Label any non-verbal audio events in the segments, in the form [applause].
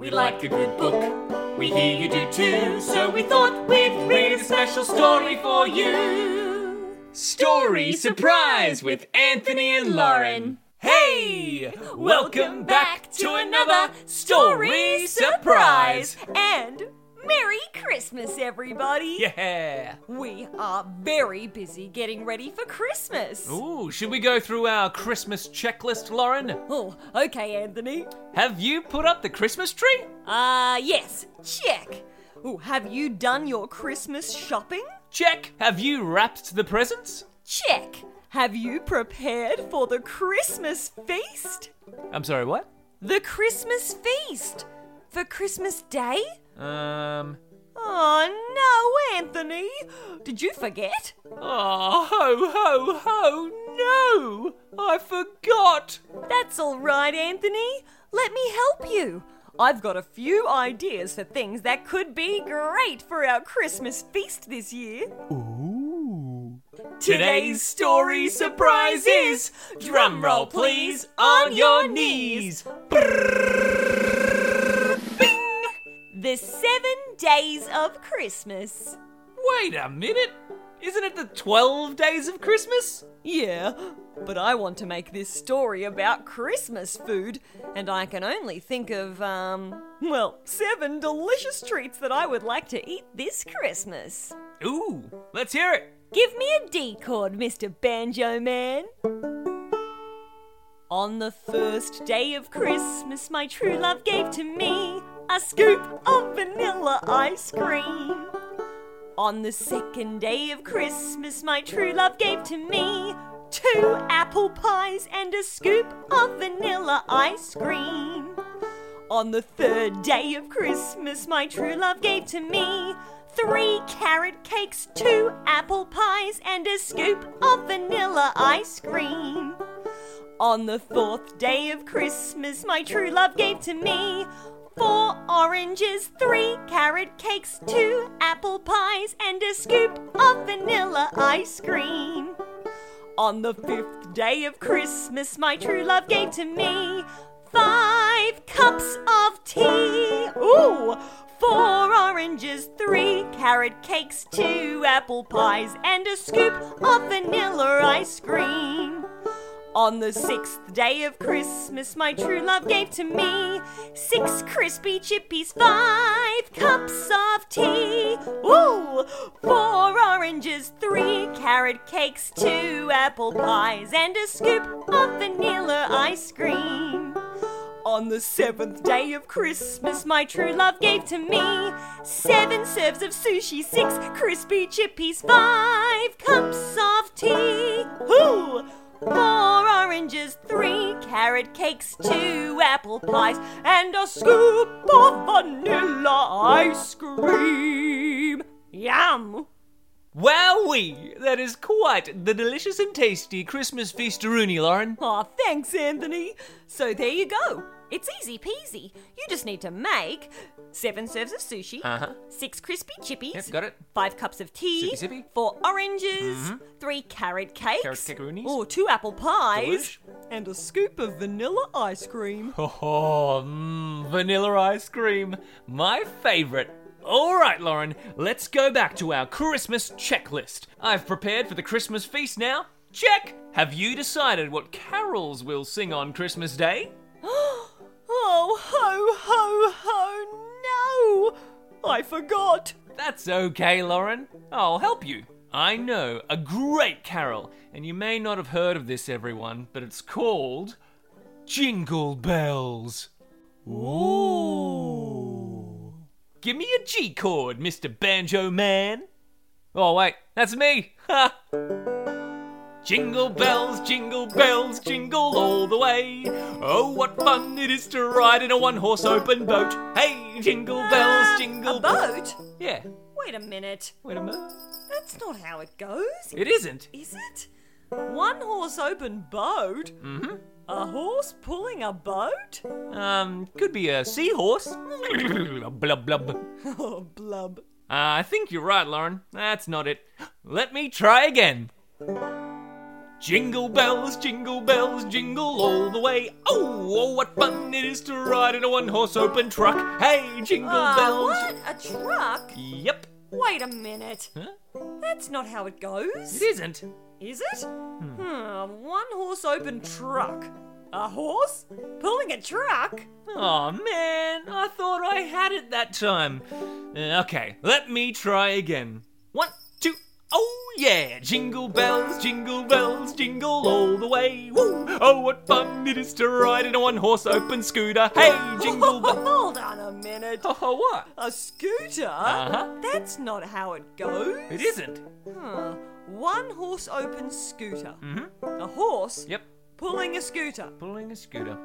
We like a good book. We hear you do too. So we thought we'd read a special story for you. Story Surprise with Anthony and Lauren. Hey! Welcome back to another Story Surprise! And Merry Christmas, everybody! Yeah. We are very busy getting ready for Christmas. Ooh, should we go through our Christmas checklist, Lauren? Oh, okay, Anthony. Have you put up the Christmas tree? Uh, yes, check. Oh, have you done your Christmas shopping? Check. Have you wrapped the presents? Check. Have you prepared for the Christmas feast? I'm sorry, what? The Christmas feast! For Christmas Day? Um. Oh no, Anthony! Did you forget? Oh, ho, ho, ho, no! I forgot! That's all right, Anthony. Let me help you. I've got a few ideas for things that could be great for our Christmas feast this year. Ooh. Today's story surprise is drum roll, please, on your knees. The seven days of Christmas. Wait a minute. Isn't it the 12 days of Christmas? Yeah, but I want to make this story about Christmas food, and I can only think of, um, well, seven delicious treats that I would like to eat this Christmas. Ooh, let's hear it. Give me a D chord, Mr. Banjo Man. On the first day of Christmas, my true love gave to me a scoop of vanilla ice cream. On the second day of Christmas, my true love gave to me two apple pies and a scoop of vanilla ice cream. On the third day of Christmas, my true love gave to me three carrot cakes, two apple pies, and a scoop of vanilla ice cream. On the fourth day of Christmas, my true love gave to me four oranges, three carrot cakes, two apple pies, and a scoop of vanilla ice cream. On the fifth day of Christmas, my true love gave to me five cups of tea. Ooh, four oranges, three carrot cakes, two apple pies, and a scoop of vanilla ice cream. On the sixth day of Christmas, my true love gave to me six crispy chippies, five cups of tea. Ooh, four oranges, three carrot cakes, two apple pies, and a scoop of vanilla ice cream. On the seventh day of Christmas, my true love gave to me seven serves of sushi, six crispy chippies, five cups of tea. Ooh, Four oranges, three carrot cakes, two apple pies, and a scoop of vanilla ice cream. Yum! Wowee! That is quite the delicious and tasty Christmas feast, feasteroonie, Lauren. Aw, thanks, Anthony. So there you go. It's easy peasy. You just need to make seven serves of sushi, Uh-huh. six crispy chippies, Yep, got it. five cups of tea, Sippy, sippy. four oranges, three carrot cakes, Carrot cakeroonies. two apple pies, Delish. and a scoop of vanilla ice cream. Oh, mm, vanilla ice cream. My favorite. All right, Lauren, let's go back to our Christmas checklist. I've prepared for the Christmas feast now. Check! Have you decided what carols we'll sing on Christmas Day? Oh, ho, ho, ho, no! I forgot. That's okay, Lauren. I'll help you. I know a great carol, and you may not have heard of this, everyone, but it's called Jingle Bells. Ooh. Give me a G chord, Mr. Banjo Man. Oh, wait, that's me. Ha! Jingle bells, jingle bells, jingle all the way. Oh, what fun it is to ride in a one horse open boat. Hey, jingle bells, Uh, jingle a boat? Yeah, Wait a minute. wait a minute. That's not how it goes. It isn't. Is it? One horse open boat? Mm-hmm. A horse pulling a boat? Um, could be a seahorse. [laughs] blub blub. Uh, Oh, blub. I think you're right, Lauren. That's not it. Let me try again. Jingle bells, jingle bells, jingle all the way. Oh, oh, what fun it is to ride in a one horse open truck. Hey, jingle Ah, bells. what? A truck? Yep. Wait a minute. Huh? That's not how it goes. It isn't. Is it? Hmm. One horse open truck. A horse? Pulling a truck? Oh man, I thought I had it that time. Uh, okay, let me try again. One, two, oh yeah! Jingle bells, jingle bells, jingle all the way. Woo! Oh, what fun it is to ride in a one horse open scooter. Hey, jingle [laughs] bells. Hold on a minute. Oh, what? A scooter? Uh-huh. That's not how it goes. It isn't. Huh. One horse open scooter. Mm-hmm. A horse Yep, pulling a scooter. pulling a scooter.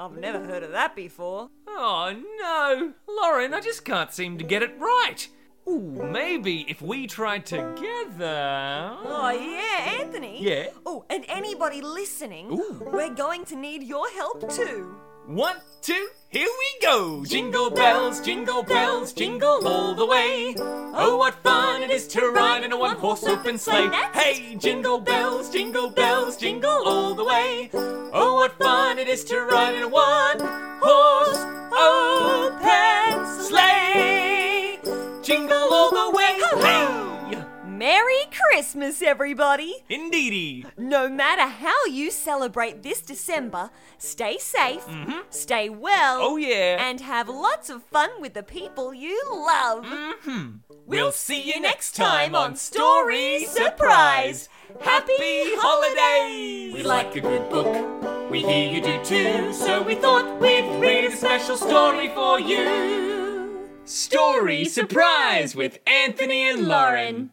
I've never heard of that before. Oh no, Lauren, I just can't seem to get it right. Ooh, maybe if we tried together. Oh, yeah, Anthony. Yeah? Oh, and anybody listening, Ooh. we're going to need your help too. One, two, here we go! Jingle bells, jingle bells, jingle all the way. Oh, what fun it is to ride in a one horse open sleigh. Hey, jingle bells, jingle bells, jingle all the way. Oh, what fun it is to ride in a one Christmas, everybody! Indeedy. No matter how you celebrate this December, stay safe, stay well, Oh, yeah. and have lots of fun with the people you love. Mm-hmm. We'll see you next time on Story Surprise. Happy holidays! We like a good book. We hear you do too, so we thought we'd read a special story for you. Story Surprise with Anthony and Lauren.